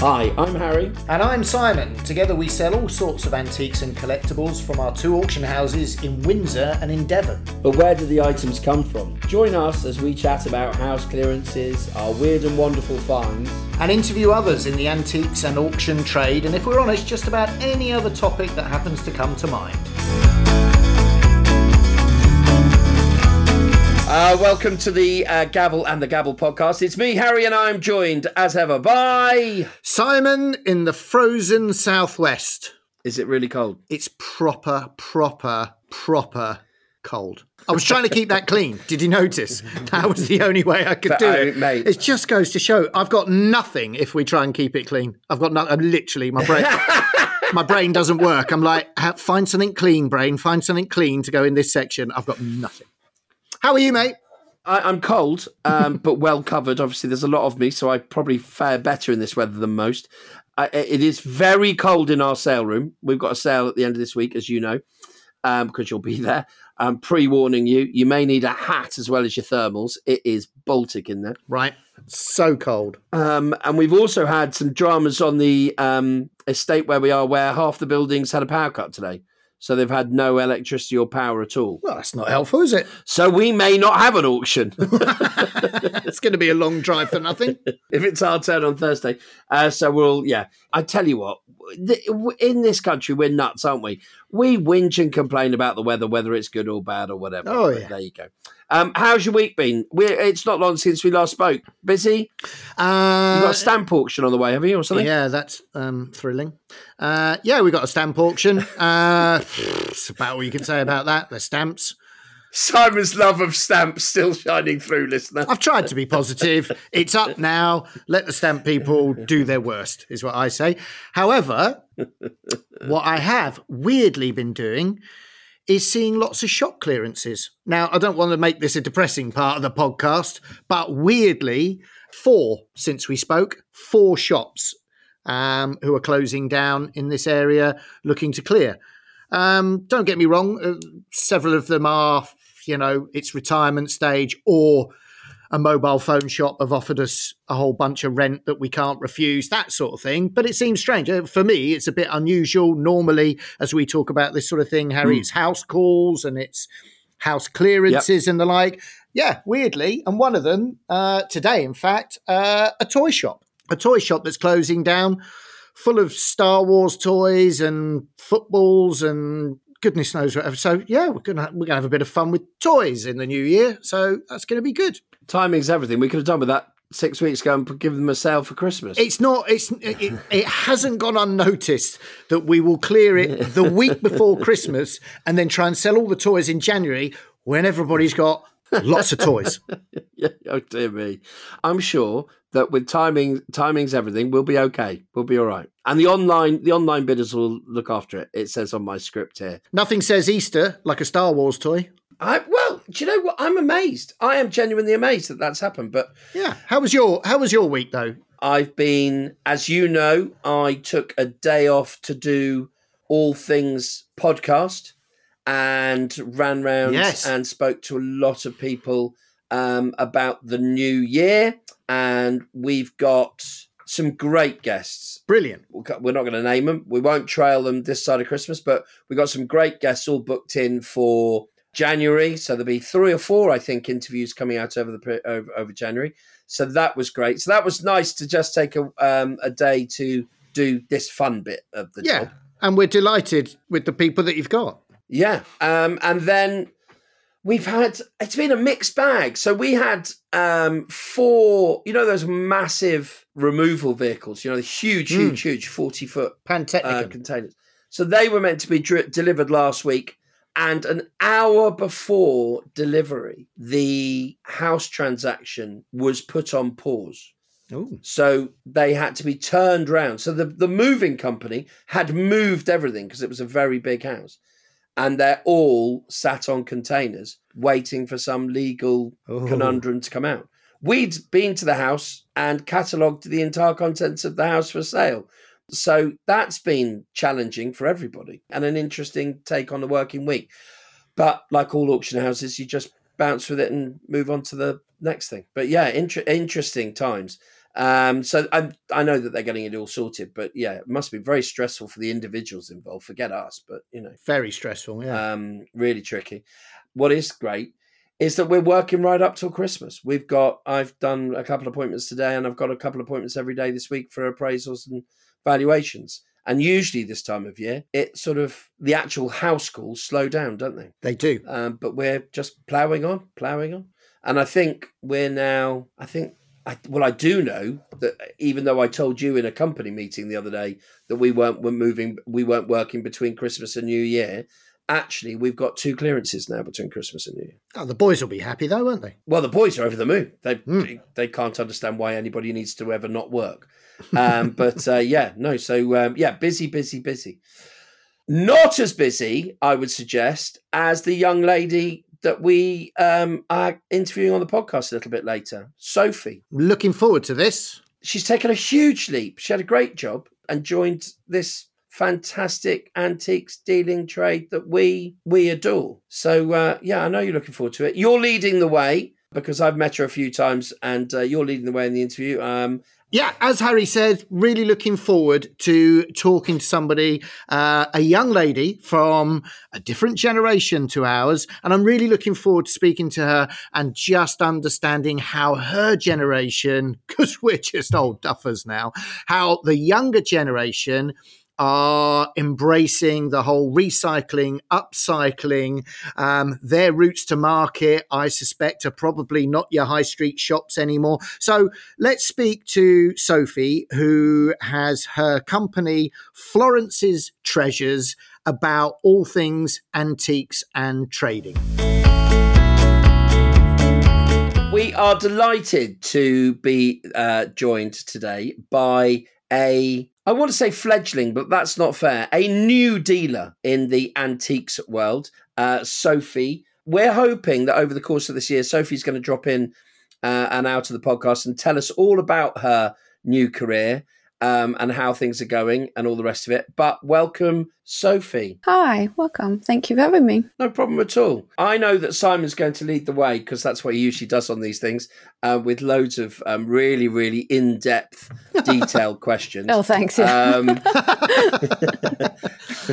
Hi, I'm Harry. And I'm Simon. Together we sell all sorts of antiques and collectibles from our two auction houses in Windsor and in Devon. But where do the items come from? Join us as we chat about house clearances, our weird and wonderful finds, and interview others in the antiques and auction trade, and if we're honest, just about any other topic that happens to come to mind. Uh, welcome to the uh, Gavel and the Gabble podcast. It's me, Harry, and I'm joined as ever by Simon in the frozen southwest. Is it really cold? It's proper, proper, proper cold. I was trying to keep that clean. Did you notice? That was the only way I could But, do uh, it. mate. It just goes to show I've got nothing if we try and keep it clean. I've got nothing. I'm literally my brain. my brain doesn't work. I'm like, find something clean, brain. Find something clean to go in this section. I've got nothing. How are you, mate? I, I'm cold, um, but well covered. Obviously, there's a lot of me, so I probably fare better in this weather than most. I, it is very cold in our sale room. We've got a sale at the end of this week, as you know, um, because you'll be there. Um, pre-warning you, you may need a hat as well as your thermals. It is Baltic in there. Right. So cold. Um, and we've also had some dramas on the um, estate where we are, where half the buildings had a power cut today. So they've had no electricity or power at all. Well, that's not helpful, is it? So we may not have an auction. it's going to be a long drive for nothing. if it's our turn on Thursday. Uh, so we'll, yeah. I tell you what, in this country, we're nuts, aren't we? We whinge and complain about the weather, whether it's good or bad or whatever. Oh, But yeah. There you go. Um, how's your week been? We're, it's not long since we last spoke. Busy? Uh, You've got a stamp auction on the way, have you, or something? Yeah, that's um, thrilling. Uh, yeah, we got a stamp auction. Uh, it's about all you can say about that. The stamps. Simon's love of stamps still shining through, listener. I've tried to be positive. It's up now. Let the stamp people do their worst, is what I say. However, what I have weirdly been doing is seeing lots of shop clearances. Now, I don't want to make this a depressing part of the podcast, but weirdly, four since we spoke, four shops um, who are closing down in this area looking to clear. Um, don't get me wrong, uh, several of them are, you know, it's retirement stage or a mobile phone shop have offered us a whole bunch of rent that we can't refuse, that sort of thing. But it seems strange. Uh, For me, it's a bit unusual. Normally, as we talk about this sort of thing, Harry, it's house calls and it's house clearances and the like. Yeah, weirdly. And one of them, uh, today, in fact, uh, a toy shop. A toy shop that's closing down, full of Star Wars toys and footballs and goodness knows whatever. So yeah, we're gonna we're gonna have a bit of fun with toys in the new year. So that's gonna be good. Timing's everything. We could have done with that six weeks ago and given them a sale for Christmas. It's not. It's it, it hasn't gone unnoticed that we will clear it the week before Christmas and then try and sell all the toys in January when everybody's got lots of toys. oh dear me. I'm sure that with timing, timing's everything. We'll be okay. We'll be all right. And the online, the online bidders will look after it. It says on my script here. Nothing says Easter like a Star Wars toy. I well, do you know what? I'm amazed. I am genuinely amazed that that's happened. But Yeah. How was your How was your week though? I've been, as you know, I took a day off to do all things podcast and ran round Yes. and spoke to a lot of people um, about the new year. And we've got some great guests. Brilliant. We're not going to name them. We won't trail them this side of Christmas, but we've got some great guests all booked in for January. So there'll be three or four, I think, interviews coming out over the over, over January. So that was great. So that was nice to just take a um, a day to do this fun bit of the Yeah. job. And we're delighted with the people that you've got. Yeah. Um, and then we've had it's been a mixed bag. So we had um four, you know, those massive removal vehicles, you know, the huge, Mm. huge, huge 40 foot uh, Pantechnicon. containers. So they were meant to be dri- delivered last week. And an hour before delivery, the house transaction was put on pause. Ooh. So they had to be turned round. So the, the moving company had moved everything because it was a very big house. And they're all sat on containers waiting for some legal Ooh. conundrum to come out. We'd been to the house and catalogued the entire contents of the house for sale. So that's been challenging for everybody and an interesting take on the working week. But like all auction houses, you just bounce with it and move on to the next thing. But yeah, inter- interesting times. Um, so I, I know that they're getting it all sorted, but yeah, it must be very stressful for the individuals involved. Forget us, but you know, very stressful. Yeah, um, really tricky. What is great is that we're working right up till Christmas. We've got I've done a couple of appointments today, and I've got a couple of appointments every day this week for appraisals and valuations. And usually this time of year, it sort of the actual house calls slow down, don't they? They do. Um, but we're just ploughing on, ploughing on. And I think we're now, I think, I, well, I do know that even though I told you in a company meeting the other day that we weren't were moving, we weren't working between Christmas and New Year. Actually, we've got two clearances now between Christmas and New Year. Oh, the boys will be happy though, won't they? Well, the boys are over the moon. They mm. they, they, can't understand why anybody needs to ever not work. Um, but uh, yeah, no. So um, yeah, busy, busy, busy. Not as busy, I would suggest, as the young lady that we um, are interviewing on the podcast a little bit later, Sophie. Looking forward to this. She's taken a huge leap. She had a great job and joined this fantastic antiques dealing trade that we we adore. So uh, yeah, I know you're looking forward to it. You're leading the way because I've met her a few times, and uh, you're leading the way in the interview. Um, yeah, as Harry said, really looking forward to talking to somebody, uh, a young lady from a different generation to ours. And I'm really looking forward to speaking to her and just understanding how her generation, because we're just old duffers now, how the younger generation are embracing the whole recycling, upcycling. Um, their routes to market, I suspect, are probably not your high street shops anymore. So let's speak to Sophie, who has her company, Florence's Treasures, about all things antiques and trading. We are delighted to be uh, joined today by a I want to say fledgling, but that's not fair. A new dealer in the antiques world, uh, Sophie. We're hoping that over the course of this year, Sophie's going to drop in uh, and out of the podcast and tell us all about her new career um, and how things are going and all the rest of it. But welcome, Sophie. Hi, welcome. Thank you for having me. No problem at all. I know that Simon's going to lead the way because that's what he usually does on these things uh, with loads of um, really, really in depth, detailed questions. Oh, thanks. Yeah. Um,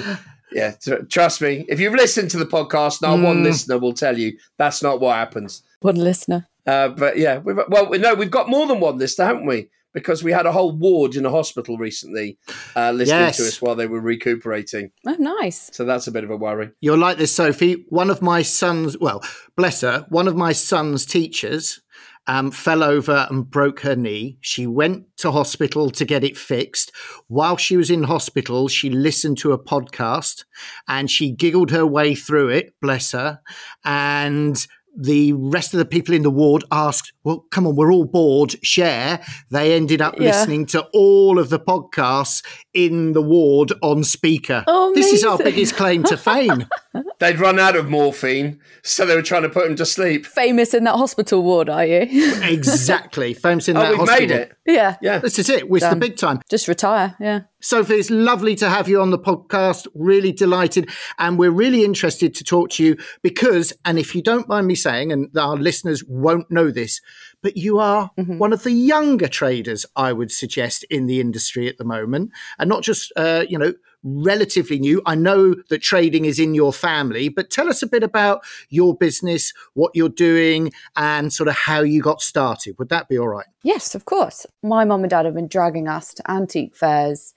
yeah, t- trust me. If you've listened to the podcast, not mm. one listener will tell you that's not what happens. One listener. Uh, but yeah, we've, well, no, we've got more than one listener, haven't we? Because we had a whole ward in a hospital recently uh, listening yes. to us while they were recuperating. Oh, nice. So that's a bit of a worry. You're like this, Sophie. One of my sons, well, bless her, one of my son's teachers um, fell over and broke her knee. She went to hospital to get it fixed. While she was in hospital, she listened to a podcast and she giggled her way through it, bless her. And the rest of the people in the ward asked, Well, come on, we're all bored, share. They ended up yeah. listening to all of the podcasts in the ward on speaker. Oh, this is our biggest claim to fame. They'd run out of morphine, so they were trying to put him to sleep. Famous in that hospital ward, are you? exactly. Famous in oh, that we've hospital. made it. Yeah. Yeah. This is it. It's the big time. Just retire. Yeah. Sophie, it's lovely to have you on the podcast. Really delighted. And we're really interested to talk to you because, and if you don't mind me saying, and our listeners won't know this, but you are mm-hmm. one of the younger traders, I would suggest, in the industry at the moment. And not just, uh, you know, relatively new. I know that trading is in your family, but tell us a bit about your business, what you're doing, and sort of how you got started. Would that be all right? Yes, of course. My mum and dad have been dragging us to antique fairs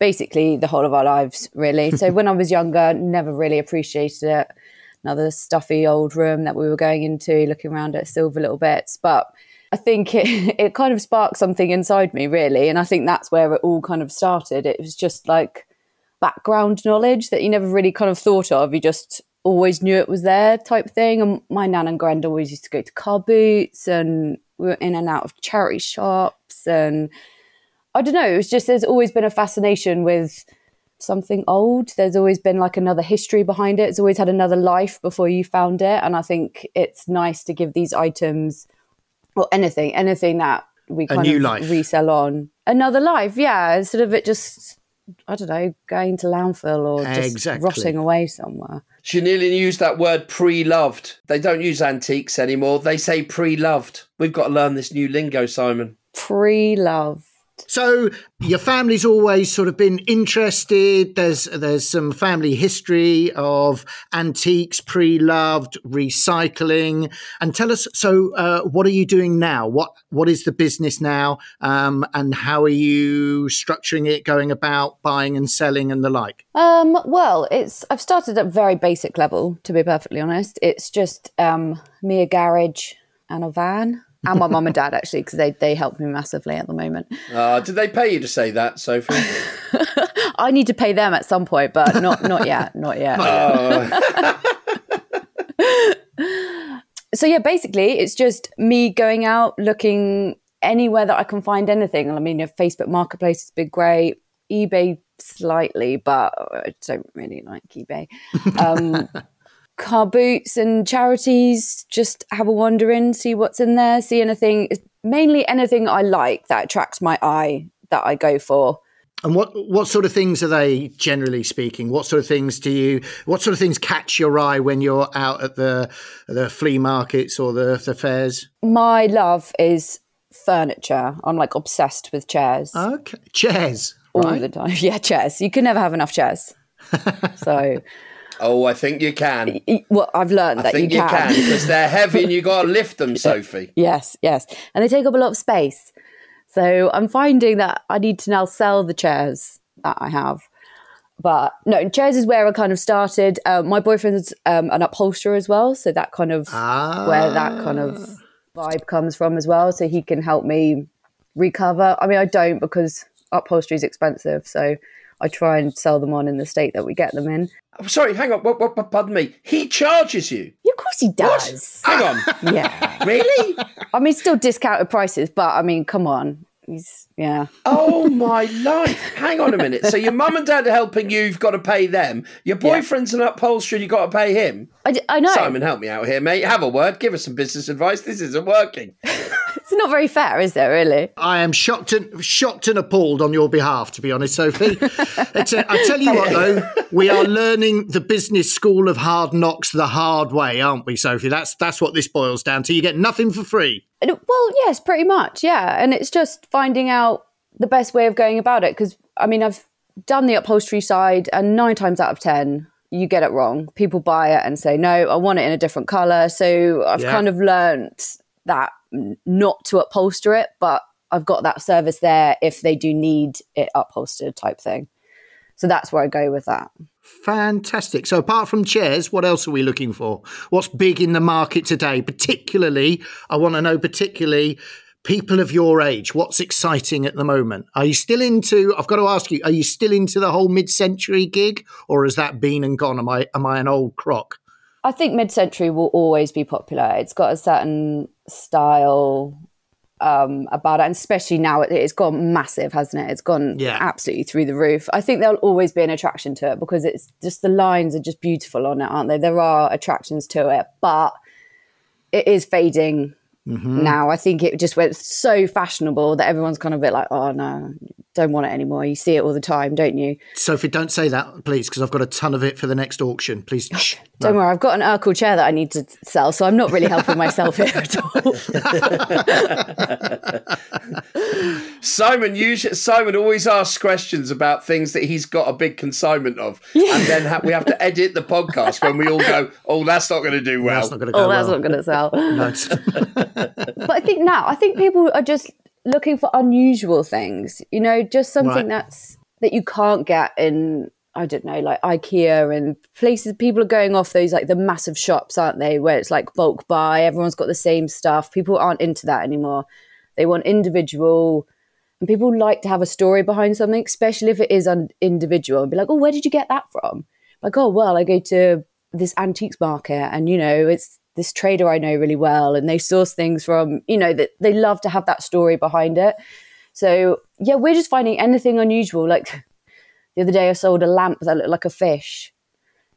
basically the whole of our lives, really. So when I was younger, never really appreciated it. Another stuffy old room that we were going into, looking around at silver little bits. But I think it, it kind of sparked something inside me, really. And I think that's where it all kind of started. It was just like background knowledge that you never really kind of thought of. You just always knew it was there type thing. And my nan and grand always used to go to car boots and we were in and out of charity shops. And I don't know, it was just there's always been a fascination with something old. There's always been like another history behind it. It's always had another life before you found it. And I think it's nice to give these items or anything, anything that we kind of life. resell on another life. Yeah. Instead of it just I don't know, going to landfill or just exactly. rotting away somewhere. She nearly used that word pre-loved. They don't use antiques anymore. They say pre-loved. We've got to learn this new lingo, Simon. Pre-love. So your family's always sort of been interested. There's there's some family history of antiques, pre-loved, recycling, and tell us. So, uh, what are you doing now? What what is the business now, um, and how are you structuring it, going about buying and selling, and the like? Um, well, it's I've started at very basic level, to be perfectly honest. It's just um, me a garage and a van and my mum and dad actually because they they help me massively at the moment. Uh, did they pay you to say that, Sophie? I need to pay them at some point, but not not yet, not yet. Oh. so yeah, basically, it's just me going out looking anywhere that I can find anything. I mean, Facebook Marketplace has been great, eBay slightly, but I don't really like eBay. Um, car boots and charities. Just have a wander in, see what's in there, see anything. Mainly anything I like that attracts my eye that I go for. And what what sort of things are they generally speaking? What sort of things do you what sort of things catch your eye when you're out at the the flea markets or the, the fairs? My love is furniture. I'm like obsessed with chairs. Okay. Chairs. All the time. Yeah, chairs. You can never have enough chairs. so oh, I think you can. well, I've learned I that think you can. because they're heavy and you got to lift them, Sophie. Yes, yes. And they take up a lot of space. So I'm finding that I need to now sell the chairs that I have. But no, chairs is where I kind of started. Um, my boyfriend's um, an upholsterer as well. So that kind of Ah. where that kind of vibe comes from as well. So he can help me recover. I mean, I don't because upholstery is expensive. So I try and sell them on in the state that we get them in. I'm sorry, hang on. What, what, what, pardon me. He charges you. Yeah, of course he What? does. Hang on. Yeah. really? I mean, still discounted prices, but I mean, come on. He's, yeah. Oh my life! Hang on a minute. So your mum and dad are helping you. You've got to pay them. Your boyfriend's an upholsterer. You've got to pay him. I, d- I know. Simon, help me out here, mate. Have a word. Give us some business advice. This isn't working. It's not very fair, is there, really? I am shocked and shocked and appalled on your behalf, to be honest, Sophie. It's a, I tell you what, though, we are learning the business school of hard knocks the hard way, aren't we, Sophie? That's that's what this boils down to. You get nothing for free. And Well, yes, pretty much, yeah. And it's just finding out the best way of going about it. Because, I mean, I've done the upholstery side, and nine times out of 10, you get it wrong. People buy it and say, no, I want it in a different color. So I've Yeah. kind of learnt that not to upholster it, but I've got that service there if they do need it upholstered type thing. So that's where I go with that. Fantastic. So, apart from chairs, what else are we looking for? What's big in the market today? Particularly, I want to know, particularly, people of your age. What's exciting at the moment? Are you still into? I've got to ask you. Are you still into the whole mid-century gig, or has that been and gone? Am I am I an old crock? I think mid century will always be popular. It's got a certain style um, about it, and especially now it, it's gone massive, hasn't it? It's gone Yeah. absolutely through the roof. I think there'll always be an attraction to it because it's just the lines are just beautiful on it, aren't they? There are attractions to it, but it is fading Mm-hmm. now. I think it just went so fashionable that everyone's kind of a bit like, oh no, don't want it anymore. You see it all the time, don't you? Sophie, don't say that, please, because I've got a ton of it for the next auction. Please. shh. Don't worry, I've got an Ercol chair that I need to sell, so I'm not really helping myself here at all. Simon usually Simon always asks questions about things that he's got a big consignment of, and then ha- we have to edit the podcast when we all go, "Oh, that's not going to do well." That's not going to go Oh, that's well. not going to sell. But I think now, I think people are just looking for unusual things. You know, just something Right. that's that you can't get in. I don't know, like IKEA and places. People are going off those like the massive shops, aren't they? Where it's like bulk buy. Everyone's got the same stuff. People aren't into that anymore. They want individual. And people like to have a story behind something, especially if it is un- individual, and be like, "Oh, where did you get that from?" Like, "Oh, well, I go to this antiques market, and you know, it's this trader I know really well, and they source things from, you know, that they love to have that story behind it." So yeah, we're just finding anything unusual. Like the other day, I sold a lamp that looked like a fish.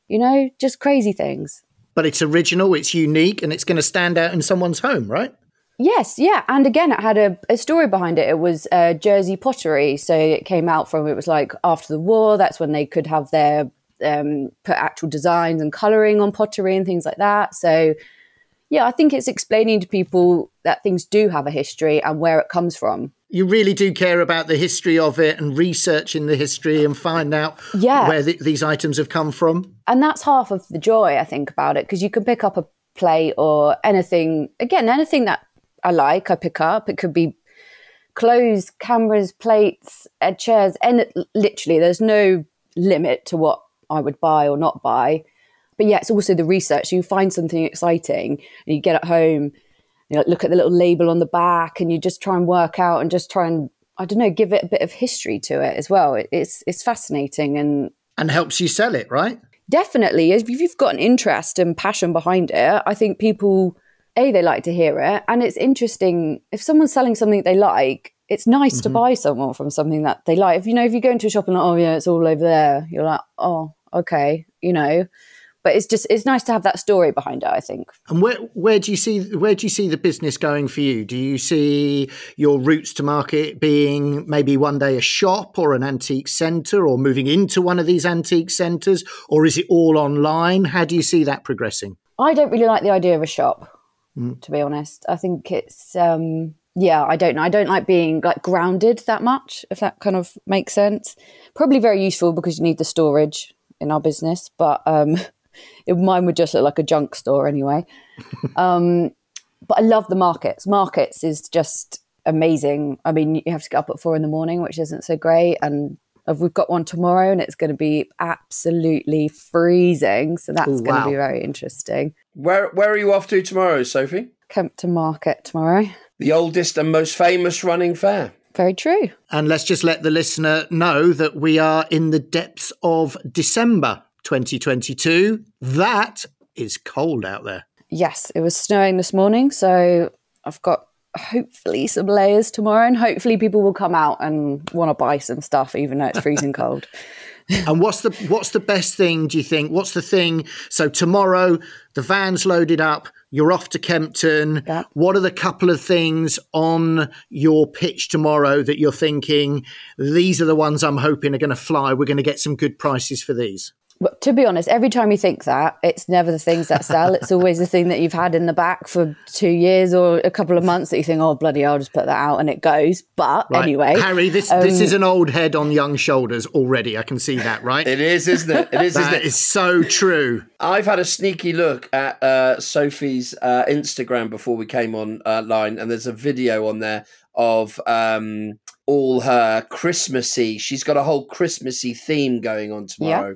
You know, just crazy things. but it's original, it's unique, and it's going to stand out in someone's home, right? Yes, yeah, and again, it had a, a story behind it. It was uh, Jersey pottery, so it came out from it was like after the war. That's when they could have their um, put actual designs and coloring on pottery and things like that. So, yeah, I think it's explaining to people that things do have a history and where it comes from. You really do care about the history of it and researching the history and find out Yeah. where th these items have come from. and that's half of the joy I think about it because you can pick up a plate or anything again anything that I like I pick up it could be clothes cameras plates uh, chairs and literally there's no limit to what I would buy or not buy. But yeah it's also the research. You find something exciting and you get at home you know, look at the little label on the back and you just try and work out and just try and I don't know give it a bit of history to it as well. It, it's it's fascinating and And helps you sell it, right? definitely. If you've got an interest and passion behind it i think people a they like to hear it. And it's interesting if someone's selling something they like it's nice to buy someone from something that they like if you know if you go into a shop and like, oh yeah it's all over there you're like oh okay you know but it's just it's nice to have that story behind it i think And where where do you see where do you see the business going for you? Do you see your routes to market being maybe one day a shop or an antique centre or moving into one of these antique centres or is it all online? How do you see that progressing? I don't really like the idea of a shop, to be honest. I think it's um yeah, I don't know. I don't like being like grounded that much, if that kind of makes sense. Probably very useful because you need the storage in our business, but um it, mine would just look like a junk store anyway. um but I love the markets. Markets is just amazing. I mean, you have to get up at four in the morning, which isn't so great, and uh, we've got one tomorrow, and it's going to be absolutely freezing. So that's Oh, going to be very interesting. Where where are you off to tomorrow, Sophie? Kempton Market tomorrow. The oldest and most famous running fair. Very true. And let's just let the listener know that we are in the depths of December 2022. That is cold out there. Yes, it was snowing this morning, so I've got hopefully some layers tomorrow, and hopefully people will come out and want to buy some stuff, even though it's freezing cold. And what's the what's the best thing? Do you think? What's the thing? So tomorrow, the van's loaded up. You're off to Kempton. Yeah. What are the couple of things on your pitch tomorrow that you're thinking? These are the ones I'm hoping are going to fly. We're going to get some good prices for these. But to be honest, every time you think that, it's never the things that sell. It's always the thing that you've had in the back for two years or a couple of months that you think, oh bloody, I'll just put that out, and it goes. But Right. anyway, Harry, this this is an old head on young shoulders already. I can see that, right? It is, isn't it? It is, isn't that it? is so true. I've had a sneaky look at uh, Sophie's uh, Instagram before we came on uh, line, and there's a video on there of um, all her Christmassy. She's got a whole Christmassy theme going on tomorrow.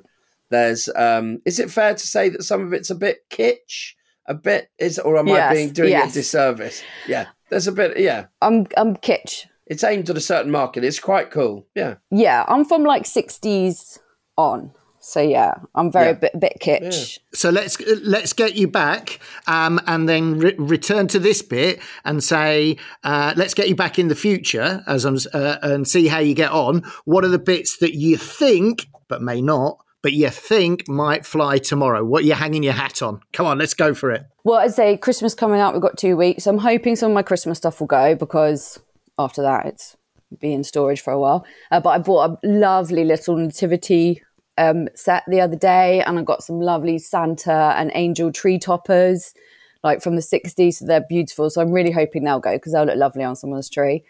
There's, um, is it fair to say that some of it's a bit kitsch? A bit is, or am I being doing it yes. a disservice? Yeah, there's a bit. Yeah, I'm I'm kitsch. it's aimed at a certain market. It's quite cool. Yeah. Yeah, I'm from like 60s on. So yeah, I'm very Yeah. bit, bit kitsch. So let's let's get you back, um, and then re- return to this bit and say, uh, let's get you back in the future as I'm, uh, and see how you get on. What are the bits that you think, but may not, but you think might fly tomorrow? What are you're hanging your hat on? Come on, let's go for it. Well, I'd say Christmas coming up, we've got two weeks. I'm hoping some of my Christmas stuff will go because after that, it's be in storage for a while. Uh, but I bought a lovely little nativity um, set the other day, and I got some lovely Santa and angel tree toppers, like from the 60s. So they're beautiful. So I'm really hoping they'll go because they'll look lovely on someone's tree.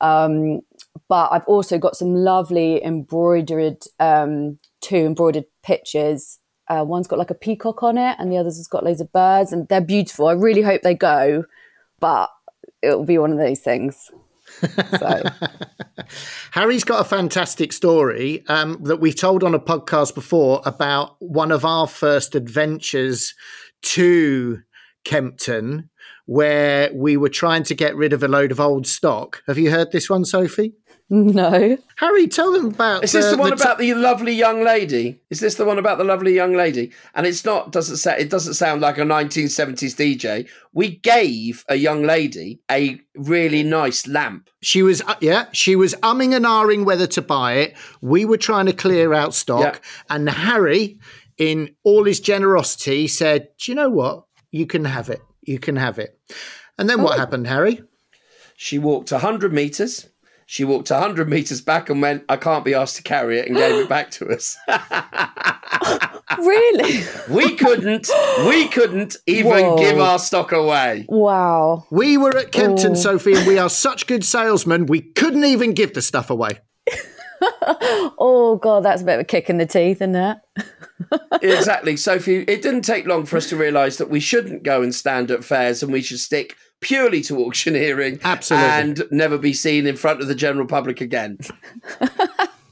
Um, but I've also got some lovely embroidered, um, two embroidered pictures. Uh, one's got like a peacock on it, and the other's has got loads of birds, and they're beautiful. I really hope they go, but it'll be one of those things. So Harry's got a fantastic story um, that we've told on a podcast before about one of our first adventures to Kempton, where we were trying to get rid of a load of old stock. Have you heard this one, Sophie? no, Harry, tell them about. Is this the one t- about the lovely young lady? Is this the one about the lovely young lady? And it's not doesn't say it doesn't sound like a 1970s DJ. We gave a young lady a really nice lamp. She was, uh, yeah, she was umming and ahhing whether to buy it. We were trying to clear out stock, and Harry, in all his generosity, said, "Do you know what? You can have it. You can have it." And then Oh. what happened, Harry? She walked 100 meters She walked 100 metres back and went, I can't be asked to carry it, and gave it back to us. really? we couldn't, we couldn't even Whoa. give our stock away. Wow. We were at Kempton, Oh. Sophie, and we are such good salesmen, we couldn't even give the stuff away. Oh god, that's a bit of a kick in the teeth, isn't it? exactly. Sophie, it didn't take long for us to realise that we shouldn't go and stand at fairs and we should stick purely to auctioneering Absolutely. and never be seen in front of the general public again.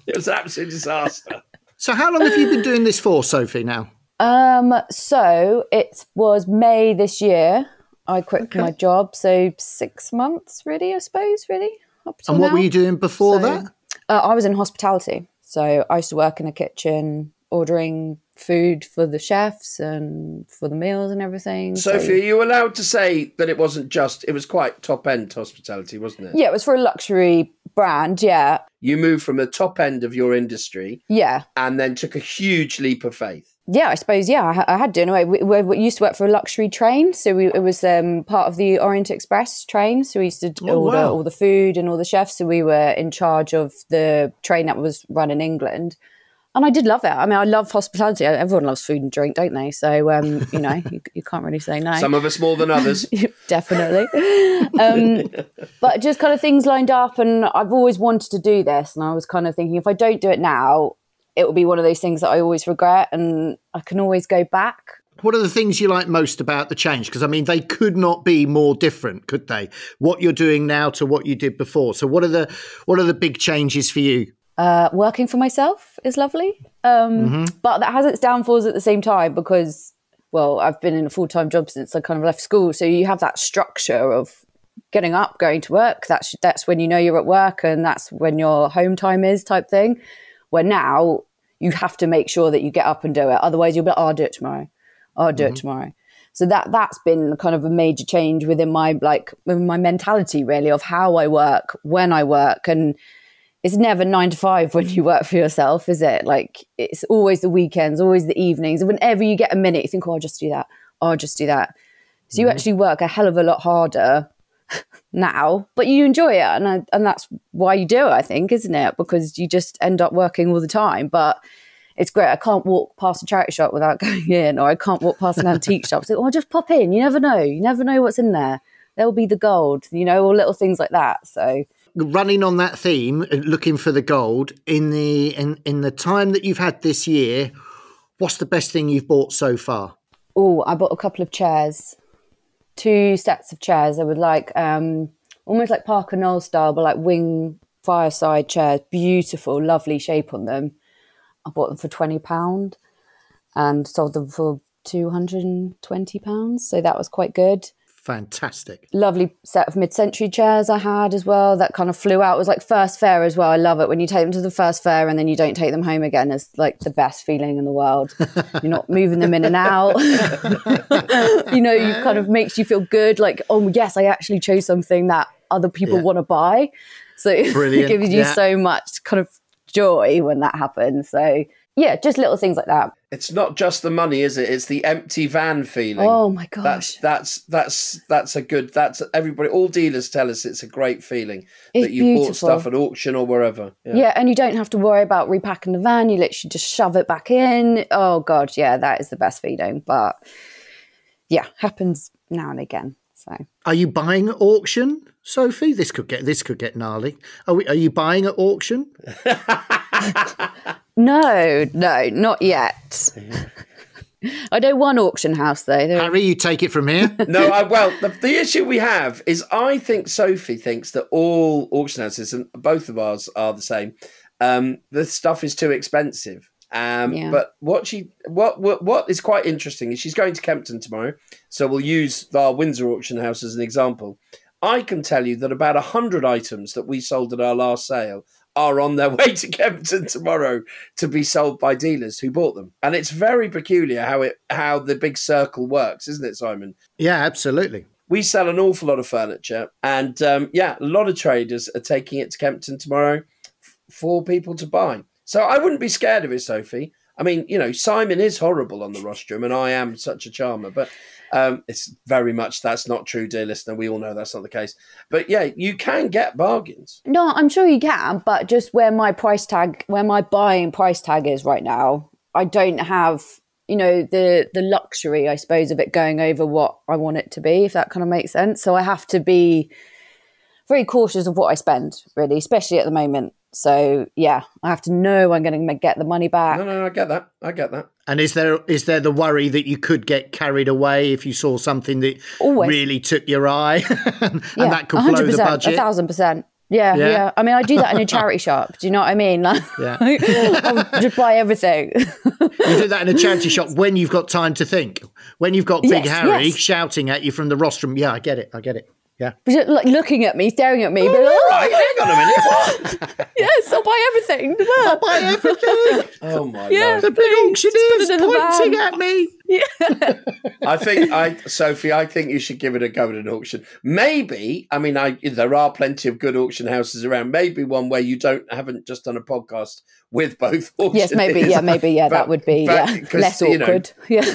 it was an absolute disaster. So, how long have you been doing this for, Sophie, now? Um, so it was May this year. I quit my job, so six months, really, I suppose, really. Up till And what now. were you doing before So- that? Uh, I was in hospitality, so I used to work in a kitchen, ordering food for the chefs and for the meals and everything. so- Sophie, are you allowed to say that it wasn't just, it was quite top end hospitality, wasn't it? yeah, it was for a luxury brand. Yeah, You moved from the top end of your industry yeah. and then took a huge leap of faith. Yeah, I suppose. Yeah, I, I had to. Anyway, we, we, we used to work for a luxury train, so we, it was um, part of the Orient Express train. So we used to Oh, order wow. all the food and all the chefs. So we were in charge of the train that was run in England, and I did love it. I mean, I love hospitality. Everyone loves food and drink, don't they? So um, you know, you, you can't really say no. Some of us more than others. Definitely. Um, but just kind of things lined up, and I've always wanted to do this, and I was kind of thinking if I don't do it now, it will be one of those things that I always regret, and I can always go back. What are the things you like most about the change? Because I mean, they could not be more different, could they? What you're doing now to what you did before. So, what are the what are the big changes for you? Uh, working for myself is lovely, um, but that has its downfalls at the same time because, well, I've been in a full time job since I kind of left school, so you have that structure of getting up, going to work. That's that's when you know you're at work, and that's when your home time is, type thing. Where now you have to make sure that you get up and do it, otherwise you'll be, like, oh, I'll do it tomorrow. Oh, I'll do it tomorrow. So that that's been kind of a major change within my like my mentality really of how I work, when I work, and it's never nine to five when you work for yourself, is it? Like it's always the weekends, always the evenings. Whenever you get a minute, you think, "Oh, I'll just do that. Oh, I'll just do that." So you mm-hmm. actually work a hell of a lot harder now, but you enjoy it, and I, and that's why you do it. I think, isn't it? Because you just end up working all the time, but. It's great. I can't walk past a charity shop without going in, or I can't walk past an antique shop. So, oh, I'll just pop in. You never know. You never know what's in there. There'll be the gold, you know, or little things like that. So, Running on that theme, uh, looking for the gold in the in, in the time that you've had this year. What's the best thing you've bought so far? Oh, I bought a couple of chairs, two sets of chairs. I would like um, almost like Parker Knoll style, but like wing fireside chairs. Beautiful, lovely shape on them. I bought them for twenty pound and sold them for two hundred and twenty pounds. So that was quite good. Fantastic. Lovely set of mid-century chairs I had as well. That kind of flew out. It was like first fair as well. I love it when you take them to the first fair and then you don't take them home again. It's like the best feeling in the world. You're not moving them in and out. you know, you kind of makes you feel good. Like, oh yes, I actually chose something that other people Yeah. want to buy. So it gives you yeah. so much kind of joy when that happens. So yeah, just little things like that. It's not just the money, is it? It's the empty van feeling. Oh my That's gosh. that's that's that's a good. That's everybody. All dealers tell us it's a great feeling It's that you bought stuff at auction or wherever. Yeah. and you don't have to worry about repacking the van. You literally just shove it back in. Oh god, yeah, that is the best feeling. But yeah, happens now and again. So Are you buying at auction, Sophie? This could get this could get gnarly. Are we, Are you buying at auction? no, no, not yet. I know one auction house though. They're- Harry, you take it from here. no, I, well, the, the issue we have is I think Sophie thinks that all auction houses, and both of ours are the same, um, the stuff is too expensive. Um, Yeah. But what she what, what what is quite interesting is she's going to Kempton tomorrow, so we'll use our Windsor auction house as an example. I can tell you that about hundred items that we sold at our last sale are on their way to Kempton tomorrow to be sold by dealers who bought them, and it's very peculiar how it how the big circle works, isn't it, Simon? yeah, absolutely. we sell an awful lot of furniture, and um, yeah, a lot of traders are taking it to Kempton tomorrow f- for people to buy. So I wouldn't be scared of it, Sophie. I mean, you know, Simon is horrible on the rostrum, and I am such a charmer, but um, it's very much that's not true, dear listener. We all know that's not the case. But yeah, you can get bargains. No, I'm sure you can, but just where my price tag, where my buying price tag is right now, I don't have, you know, the the luxury, I suppose, of it going over what I want it to be, if that kind of makes sense. So I have to be very cautious of what I spend, really, especially at the moment. So yeah, I have to know I'm going to get the money back. No, no, I get that. I get that. And is there is there the worry that you could get carried away if you saw something that Always. really took your eye, and yeah, that could blow the 100%, budget? A thousand percent. Yeah, Yeah. yeah, I mean, I do that in a charity shop. Do you know what I mean? Like, Yeah. I'll just buy everything. You do that in a charity shop when you've got time to think. When you've got Big Yes, Harry yes. shouting at you from the rostrum. Yeah, I get it. I get it. Yeah. Just, like looking at me, staring at me, being like, All oh, right, hang on a minute. What? yes, I'll buy everything. I'll Buy everything. Oh my Yeah. lord! the big Just put auctioneer's it in the pointing at me. Yeah. I think I, Sophie, I think you should give it a go at an auction. Maybe, I mean, I there are plenty of good auction houses around. Maybe one where you don't haven't just done a podcast with both auctioneers. Yes, maybe, yeah, maybe, yeah, But- that would be but- yeah 'cause, less you know, awkward. yeah,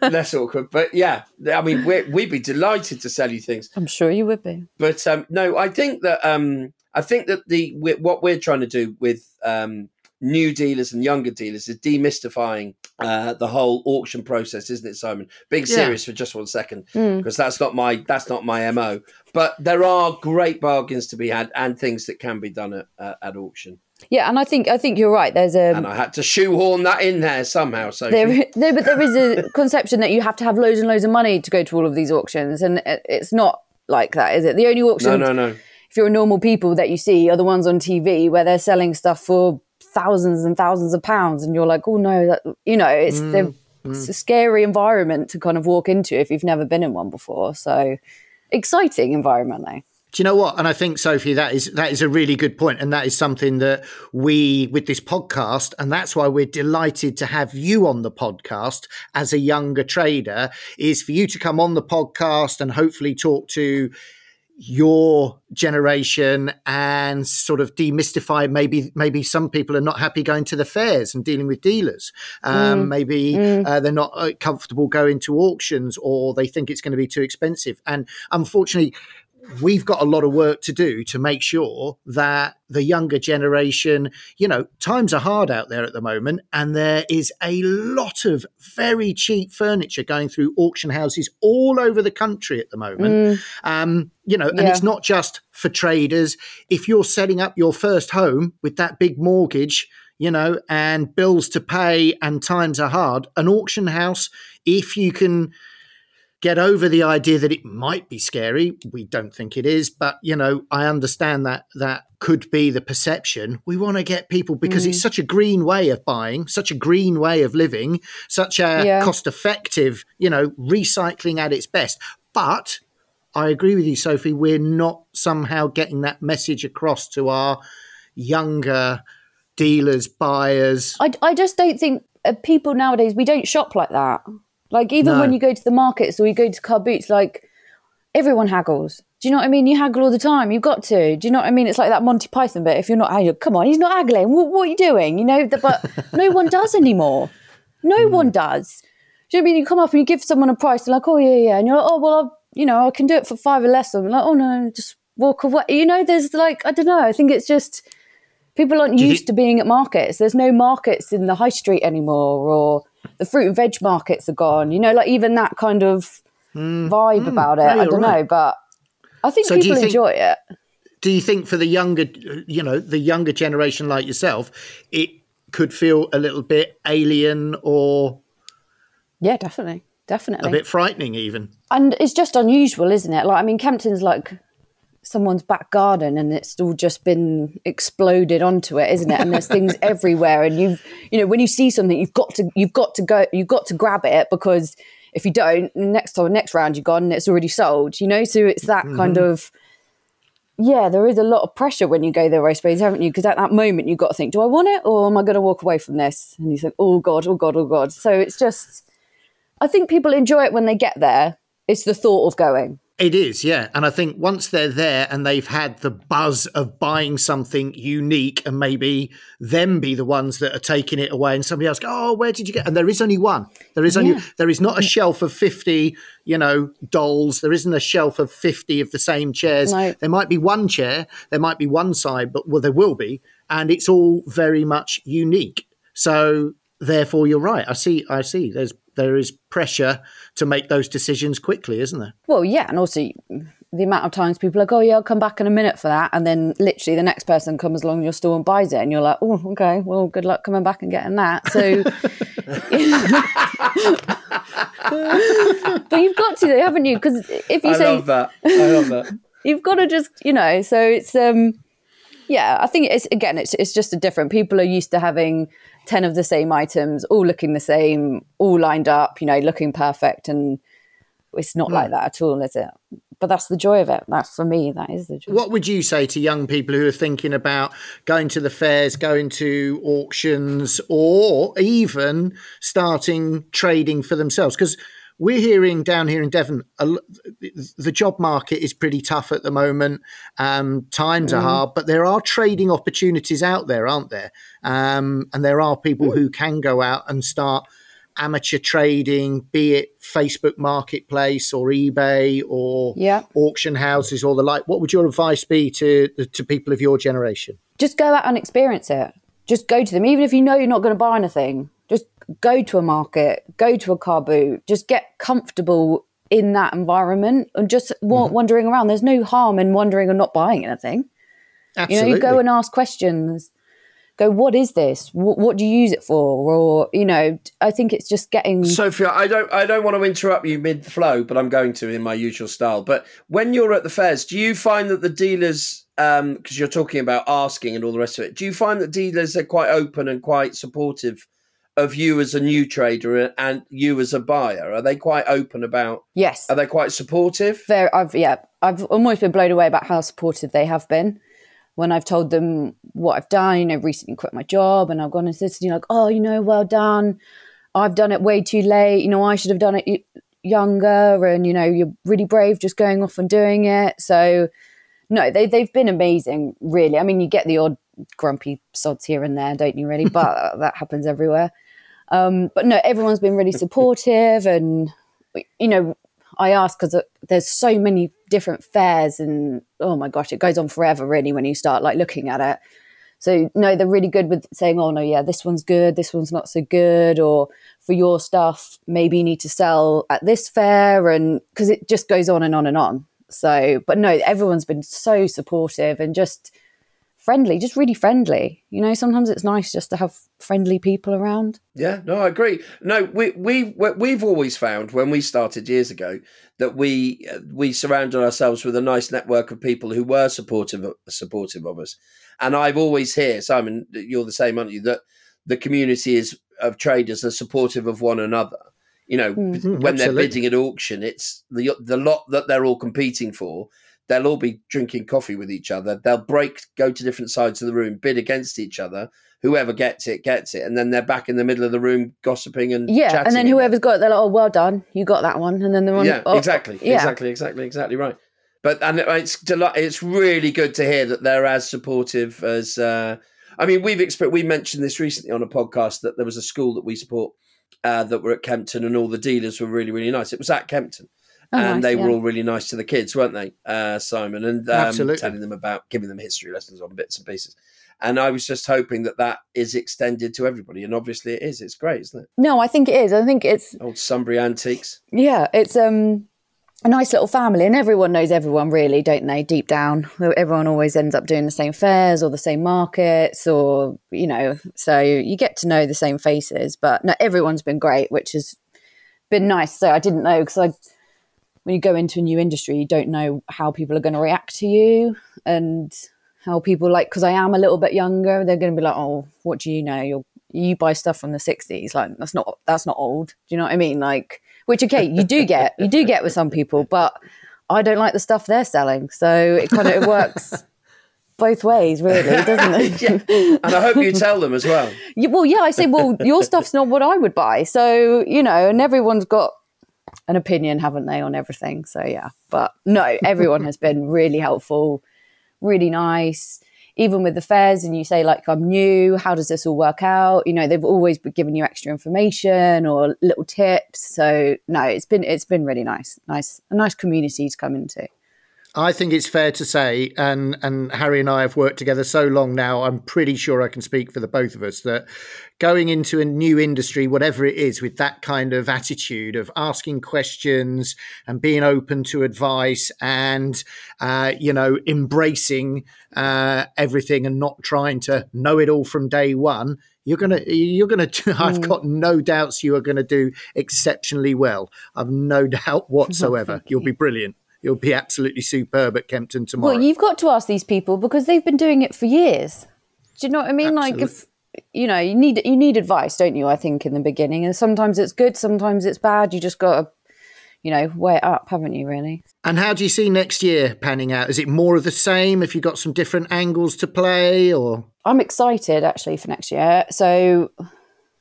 but less awkward. But yeah, I mean, we're, we'd be delighted to sell you things. I'm sure you would be. But um, no, I think that um, I think that the what we're trying to do with um, new dealers and younger dealers is demystifying uh, the whole auction process, isn't it, Simon? Being Yeah. serious for just one second, Mm. because that's not my that's not my mo. But there are great bargains to be had and things that can be done at, uh, at auction. Yeah, and I think I think you're right. There's a And I had to shoehorn that in there somehow. So there, no, but there is a conception that you have to have loads and loads of money to go to all of these auctions, and it's not like that, is it? The only auctions, no, no, no. if you're normal people that you see, are the ones on TV where they're selling stuff for thousands and thousands of pounds, and you're like, oh no, that you know, it's mm, the mm. it's a scary environment to kind of walk into if you've never been in one before. So exciting environment though. Do you know what? And I think Sophie, that is that is a really good point, and that is something that we with this podcast, and that's why we're delighted to have you on the podcast as a younger trader, is for you to come on the podcast and hopefully talk to your generation and sort of demystify maybe maybe some people are not happy going to the fairs and dealing with dealers. Um, maybe Uh, they're not uh, comfortable going to auctions or they think it's going to be too expensive. And unfortunately we've got a lot of work to do to make sure that the younger generation, you know, times are hard out there at the moment, and there is a lot of very cheap furniture going through auction houses all over the country at the moment. Um, you know, and Yeah. it's not just for traders. If you're setting up your first home with that big mortgage, you know, and bills to pay and times are hard, an auction house, if you can get over the idea that it might be scary. We don't think it is, but you know, I understand that that could be the perception. We want to get people because it's such a green way of buying, such a green way of living, such a Yeah. cost effective, you know, recycling at its best. But I agree with you, Sophie, we're not somehow getting that message across to our younger dealers, buyers. I, I just don't think uh, people nowadays we don't shop like that. Like even No. when you go to the markets or you go to car boots, like everyone haggles. Do you know what I mean? You haggle all the time. You've got to. Do you know what I mean? It's like that Monty Python bit. If you're not haggling, come on, he's not haggling. What, what are you doing? You know, the, but no one does anymore. No hmm. one does. Do you know what I mean? You come up and you give someone a price, they're like, oh, yeah, yeah. And you're like, oh, well, I'll, you know, I can do it for five or less. I'm like, oh, no, just walk away. You know, there's like, I don't know. I think it's just people aren't used think- to being at markets. There's no markets in the high street anymore, or the fruit and veg markets are gone. You know, like even that kind of hmm. vibe hmm. about it. No, I don't right. know, but I think So people think- enjoy it. do you think for the younger you know the younger generation like yourself it could feel a little bit alien or Yeah, definitely, definitely. a bit frightening even and it's just unusual, isn't it? Like, I mean, Kempton's like someone's back garden, and it's all just been exploded onto it, isn't it? And there's things everywhere, and you've, you know, when you see something, you've got to, you've got to go, you've got to grab it because if you don't, next time, next round you're gone, and it's already sold. You know, so it's that mm-hmm. kind of. Yeah, there is a lot of pressure when you go there, I suppose, haven't you? Because at that moment, you've got to think, do I want it or am I going to walk away from this? And you think, oh God, oh God, oh God. So it's just, I think people enjoy it when they get there. It's the thought of going. It is, yeah. And I think once they're there and they've had the buzz of buying something unique and maybe them be the ones that are taking it away and somebody else go, Oh, where did you get? And there is only one. There is only, Yeah. there is not a shelf of 50, you know, dolls. There isn't a shelf of 50 of the same chairs. No. There might be one chair, there might be one side, but well, there will be. And it's all very much unique. So therefore you're right. I see, I see. There's, there is pressure to make those decisions quickly, isn't there? Well, yeah, and also the amount of times people are like, "Oh yeah, I'll come back in a minute for that," and then literally the next person comes along your store and buys it, and you're like, "Oh, okay, well, good luck coming back and getting that." So, but you've got to, though, haven't you? Because if you I say love that. I love that. you've got to just, you know, so it's um, yeah, I think it's again, it's it's just a different. People are used to having ten of the same items, all looking the same, all lined up, you know, looking perfect, and it's not hmm. like that at all, is it? But that's the joy of it. That's for me. That is the joy. What would you say to young people who are thinking about going to the fairs, going to auctions, or even starting trading for themselves? Because we're hearing down here in Devon, the job market is pretty tough at the moment. Um, times are hard, but there are trading opportunities out there, aren't there? Um, and there are people who can go out and start amateur trading, be it Facebook Marketplace or eBay or Yeah. auction houses or the like. What would your advice be to to people of your generation? just go out and experience it. Just go to them, even if you know you're not going to buy anything. Go to a market, go to a car boot, just get comfortable in that environment and just wa- wandering around. There's no harm in wandering and not buying anything. You know, you go and ask questions. Go, what is this? What, what do you use it for? Or you know, I think it's just getting. Sophia, I don't I don't want to interrupt you mid flow, but I'm going to in my usual style. But when you're at the fairs, do you find that the dealers um because you're talking about asking and all the rest of it, do you find that dealers are quite open and quite supportive of you as a new trader and you as a buyer? Are they quite open about yes, are they quite supportive? very I've yeah, I've almost been blown away about how supportive they have been when I've told them what I've done. You know, recently quit my job, and I've gone into this, and you're like, oh, you know, well done. I've done it way too late. You know, I should have done it younger, and you know, you're really brave just going off and doing it. So, no, they they've been amazing. Really, I mean, you get the odd grumpy sods here and there, don't you? Really, but that happens everywhere. Um, but no, everyone's been really supportive, and you know, I ask because there's so many different fairs, and oh my gosh, it goes on forever, really, when you start like looking at it. So no, they're really good with saying, "Oh no, yeah, this one's good, this one's not so good," or for your stuff, maybe you need to sell at this fair, and because it just goes on and on and on. So, but no, everyone's been so supportive and just friendly, just really friendly. You know, sometimes it's nice just to have friendly people around. Yeah, no, I agree. No, we we we- we've always found when we started years ago that we uh, we surrounded ourselves with a nice network of people who were supportive supportive of us. And I've always hear Simon, you're the same, aren't you? That the community is of traders are supportive of one another. You know, when they're bidding at auction, it's the the lot that they're all competing for. They'll all be drinking coffee with each other. They'll break, go to different sides of the room, bid against each other. Whoever gets it gets it, and then they're back in the middle of the room gossiping and Yeah, chatting and then whoever's got it, they're like, "Oh, well done, you got that one," and then they're on. yeah, oh, exactly, yeah. exactly, exactly, exactly right. But and it's deli- it's really good to hear that they're as supportive as. Uh, I mean, we've exp- we mentioned this recently on a podcast that there was a school that we support uh, that were at Kempton, and all the dealers were really really nice. It was at Kempton, Oh, and nice, they were all really nice to the kids, weren't they, uh, Simon? And um, Absolutely. telling them about giving them history lessons on bits and pieces. And I was just hoping that that is extended to everybody, and obviously it is. It's great, isn't it? No, I think it is. I think it's Old Sunbury antiques. yeah, it's um a nice little family, and everyone knows everyone, really, don't they? Deep down, everyone always ends up doing the same fairs or the same markets, or you know, so you get to know the same faces. But no, everyone's been great, which has been nice. So I didn't know because I, when you go into a new industry, you don't know how people are going to react to you and how people like. Because I am a little bit younger, they're going to be like, "Oh, what do you know? You're you buy stuff from the '60s. Like that's not that's not old. Do you know what I mean? Like, which okay, you do get you do get with some people, but I don't like the stuff they're selling. So it kind of it works both ways, really, doesn't it? yeah. And I hope you tell them as well. Well, yeah, I say, well, your stuff's not what I would buy. So, you know, and everyone's got an opinion, haven't they, on everything? So yeah, but no, everyone has been really helpful, really nice. Even with the fairs, and you say like I'm new, how does this all work out? You know, they've always been giving you extra information or little tips. So no, it's been it's been really nice, nice, a nice community to come into. I think it's fair to say, and and Harry and I have worked together so long now. I'm pretty sure I can speak for the both of us that going into a new industry, whatever it is, with that kind of attitude of asking questions and being open to advice, and uh, you know embracing uh, everything and not trying to know it all from day one, you're gonna you're gonna i've Mm. got no doubts you are gonna do exceptionally well i've no doubt whatsoever you'll be brilliant you'll be absolutely superb at kempton tomorrow Well, you've got to ask these people because they've been doing it for years. Do you know what I mean? Like if you know, you need you need advice, don't you? I think in the beginning, and sometimes it's good, sometimes it's bad. You just got to, you know, weigh it up, haven't you? Really? and how do you see next year panning out is it more of the same if you've got some different angles to play or I'm excited actually for next year. So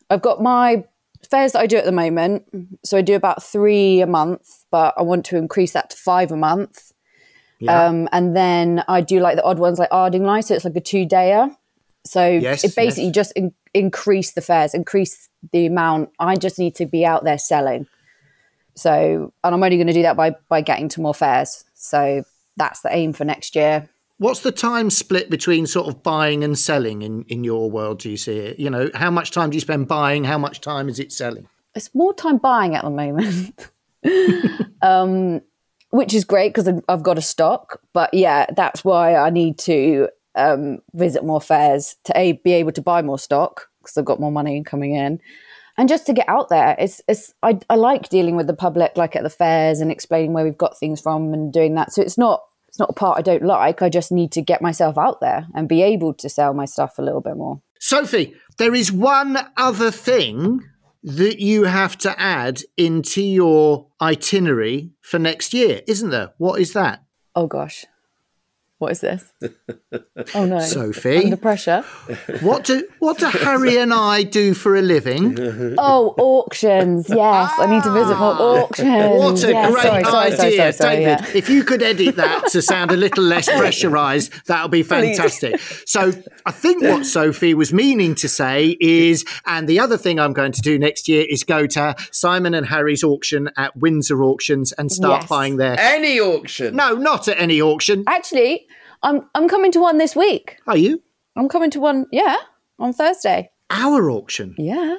I've got my fairs that I do at the moment. So I do about three a month, but I want to increase that to five a month. yeah Um, and then I do like the odd ones like Ardingly, so it's like a two dayer. So Yes, it basically yes. just in- increase the fairs, increase the amount. I just need to be out there selling. So, and I'm only going to do that by by getting to more fairs. So that's the aim for next year. what's the time split between sort of buying and selling in in your world do you see it you know how much time do you spend buying how much time is it selling It's more time buying at the moment, um, which is great because I've got a stock. But yeah, that's why I need to um, visit more fairs to a, be able to buy more stock because I've got more money coming in, and just to get out there. It's it's I, I like dealing with the public, like at the fairs, and explaining where we've got things from and doing that. So it's not it's not a part I don't like. I just need to get myself out there and be able to sell my stuff a little bit more. Sophie, there is one other thing that you have to add into your itinerary for next year, isn't there? What is that? Oh gosh, what is this? oh no, Sophie, under pressure. what do what do Harry and I do for a living? Oh, auctions. Yes, I need to visit more ah. auctions. What a Yeah, great sorry, sorry, idea, sorry, sorry, sorry, David. yeah. If you could edit that to sound a little less pressurized, that would be fantastic. So, I think what Sophie was meaning to say is, and the other thing I'm going to do next year is go to Simon and Harry's auction at Windsor Auctions and start Yes. buying there. Any auction. No, not at any auction. Actually, I'm I'm coming to one this week. Are you? I'm coming to one. Yeah, on Thursday. Our auction. Yeah,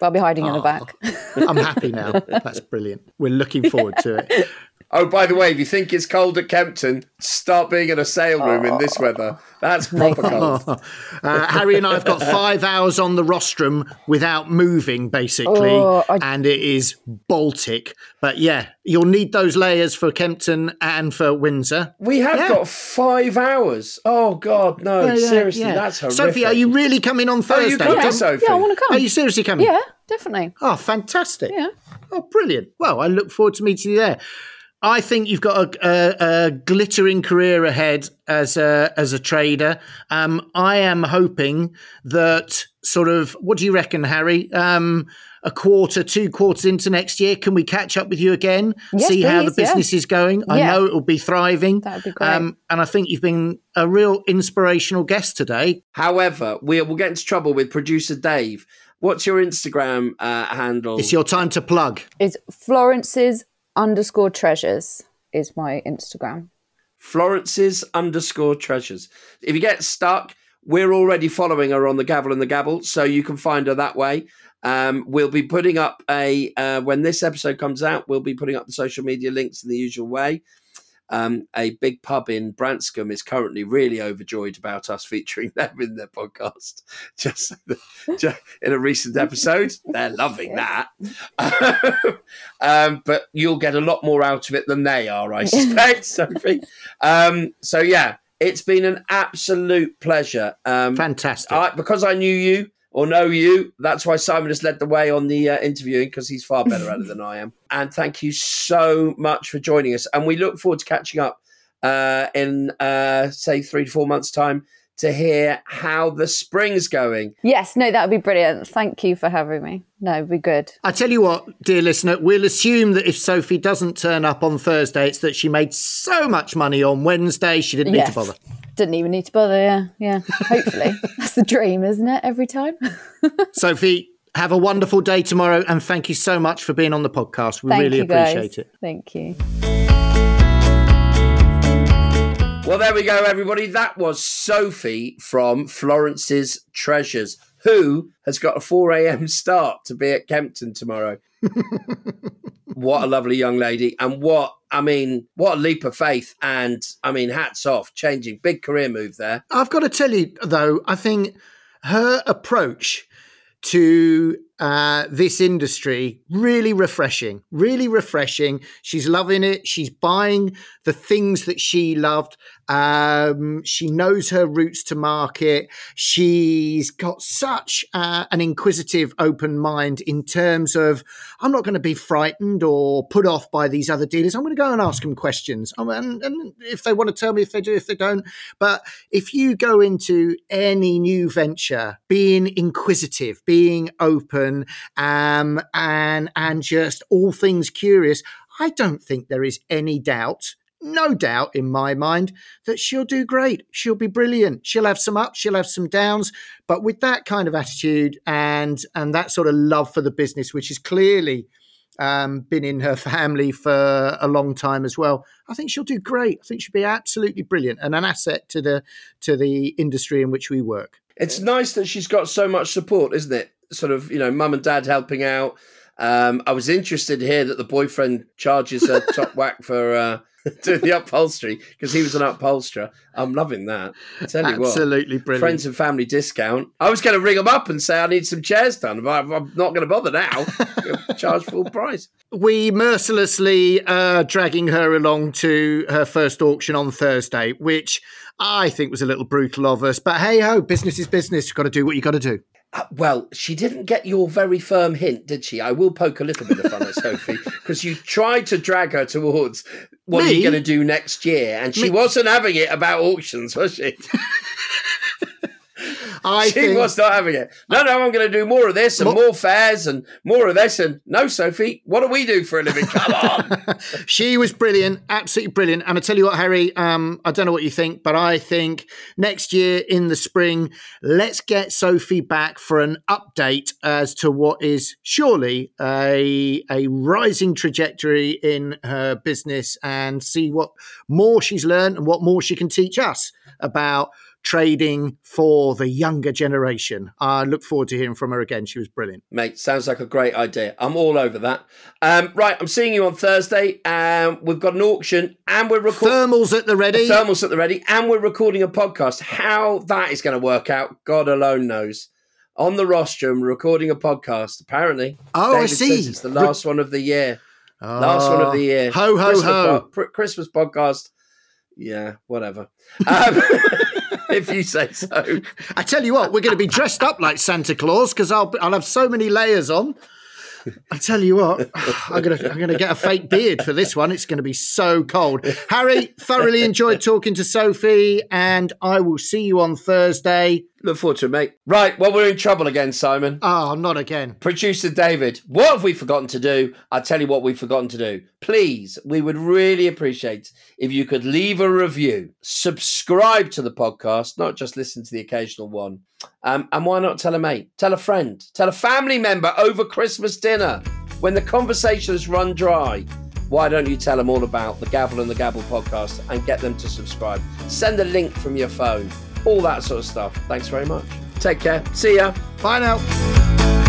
but I'll be hiding in the oh, back. I'm happy now. That's brilliant. We're looking forward to it. Oh, by the way, if you think it's cold at Kempton, start being in a sale room in this weather. That's proper cold. Uh, Harry and I have got five hours on the rostrum without moving, basically, Oh, I- and it is Baltic. But yeah, you'll need those layers for Kempton and for Windsor. We have Yeah. got five hours. Oh God, no! Yeah, yeah, seriously, yeah. that's horrific. Sophie, are you really coming on Are Thursday? you coming, yeah, Sophie? yeah, I want to come. Are you seriously coming? yeah, definitely. Oh, fantastic. Yeah. Oh, brilliant. Well, I look forward to meeting you there. I think you've got a, a, a glittering career ahead as a, as a trader. Um, I am hoping that sort of, what do you reckon, Harry? Um, a quarter, two quarters into next year, can we catch up with you again? Yes, see how the please, yeah. business is going. I Yeah. know it will be thriving. That would be great. Um, and I think you've been a real inspirational guest today. However, we will get into trouble with producer Dave. What's your Instagram uh, handle? It's your time to plug. It's Florence's underscore treasures is my Instagram. Florence's underscore treasures. If you get stuck, we're already following her on the Gavel and the Gabble, so you can find her that way. Um, we'll be putting up a uh, when this episode comes out, we'll be putting up the social media links in the usual way. Um, a big pub in Branscombe is currently really overjoyed about us featuring them in their podcast. Just, just in a recent episode, they're loving that. um, but you'll get a lot more out of it than they are, I suspect, Sophie. Um, so yeah, it's been an absolute pleasure. Um, Fantastic. I, because I knew you or know you, that's why Simon has led the way on the uh, interviewing because he's far better at it than I am. And thank you so much for joining us. And we look forward to catching up uh, in, uh, say, three to four months' time to hear how the spring's going. Yes, no, that would be brilliant. Thank you for having me. No, it'd be good. I tell you what, dear listener, we'll assume that if Sophie doesn't turn up on Thursday, it's that she made so much money on Wednesday she didn't yes. need to bother. Didn't even need to bother, yeah. Yeah. Hopefully. That's the dream, isn't it? Every time. Sophie, have a wonderful day tomorrow and thank you so much for being on the podcast. We Thank really you, guys. appreciate it. Thank you. Well, there we go, everybody. That was Sophie from Florence's Treasures, who has got a 4 a.m. start to be at Kempton tomorrow. what a lovely young lady. And what, I mean, what a leap of faith. And I mean, hats off, changing. Big career move there. I've got to tell you, though, I think her approach to uh, this industry really refreshing, really refreshing. She's loving it. She's buying the things that she loved. Um, she knows her routes to market. She's got such uh, an inquisitive, open mind in terms of I'm not going to be frightened or put off by these other dealers. I'm going to go and ask them questions. Um, and, and if they want to tell me, if they do, if they don't. But if you go into any new venture, being inquisitive, being open, um, and and just all things curious, I don't think there is any doubt no doubt in my mind that she'll do great. She'll be brilliant. She'll have some ups, she'll have some downs, but with that kind of attitude and and that sort of love for the business, which is clearly um, been in her family for a long time as well, I think she'll do great. I think she'll be absolutely brilliant and an asset to the to the industry in which we work. It's nice that she's got so much support, isn't it? Sort of, you know, mum and dad helping out. Um, I was interested to hear that the boyfriend charges her top whack for uh, doing the upholstery because he was an upholsterer. I'm loving that. I tell you what, Absolutely brilliant. friends and family discount. I was going to ring them up and say I need some chairs done, but I'm I'm not going to bother now. Charge full price. we mercilessly uh, dragging her along to her first auction on Thursday, which I think was a little brutal of us. But hey ho, business is business. You've got to do what you got to do. Uh, well, she didn't get your very firm hint, did she? I will poke a little bit of fun at Sophie because you tried to drag her towards what are Me? you going to do next year, and she Me? wasn't having it about auctions, was she? I she think was not having it. No, no, I'm going to do more of this and More- more fairs and more of this. And no, Sophie, what do we do for a living? Come on. she was brilliant, absolutely brilliant. And I tell you what, Harry, um, I don't know what you think, but I think next year in the spring, let's get Sophie back for an update as to what is surely a a rising trajectory in her business, and see what more she's learned and what more she can teach us about trading for the younger generation. I look forward to hearing from her again. She was brilliant. Mate, sounds like a great idea. I'm all over that. Um, right, I'm seeing you on Thursday. Um, we've got an auction and we're recording. Thermals at the ready. thermals at the ready, and we're recording a podcast. How that is going to work out, God alone knows. On the rostrum, recording a podcast. Apparently, Oh, I see. it's the last one of the year. Last one of the year. Ho, ho, Christmas ho. po- Christmas podcast. Yeah, whatever. Um, if you say so. I tell you what, we're going to be dressed up like Santa Claus because I'll I'll have so many layers on. I tell you what, I'm gonna I'm gonna get a fake beard for this one. It's going to be so cold. Harry, thoroughly enjoyed talking to Sophie, and I will see you on Thursday. Look forward to it, mate. Right, well, we're in trouble again, Simon. Oh, not again. Producer David, what have we forgotten to do? I'll tell you what we've forgotten to do. Please, we would really appreciate if you could leave a review, subscribe to the podcast, not just listen to the occasional one. Um, and why not tell a mate, tell a friend, tell a family member over Christmas dinner when the conversation has run dry? Why don't you tell them all about the Gavel and the Gabble podcast and get them to subscribe? Send a link from your phone, all that sort of stuff. Thanks very much. Take care. See ya. Bye now.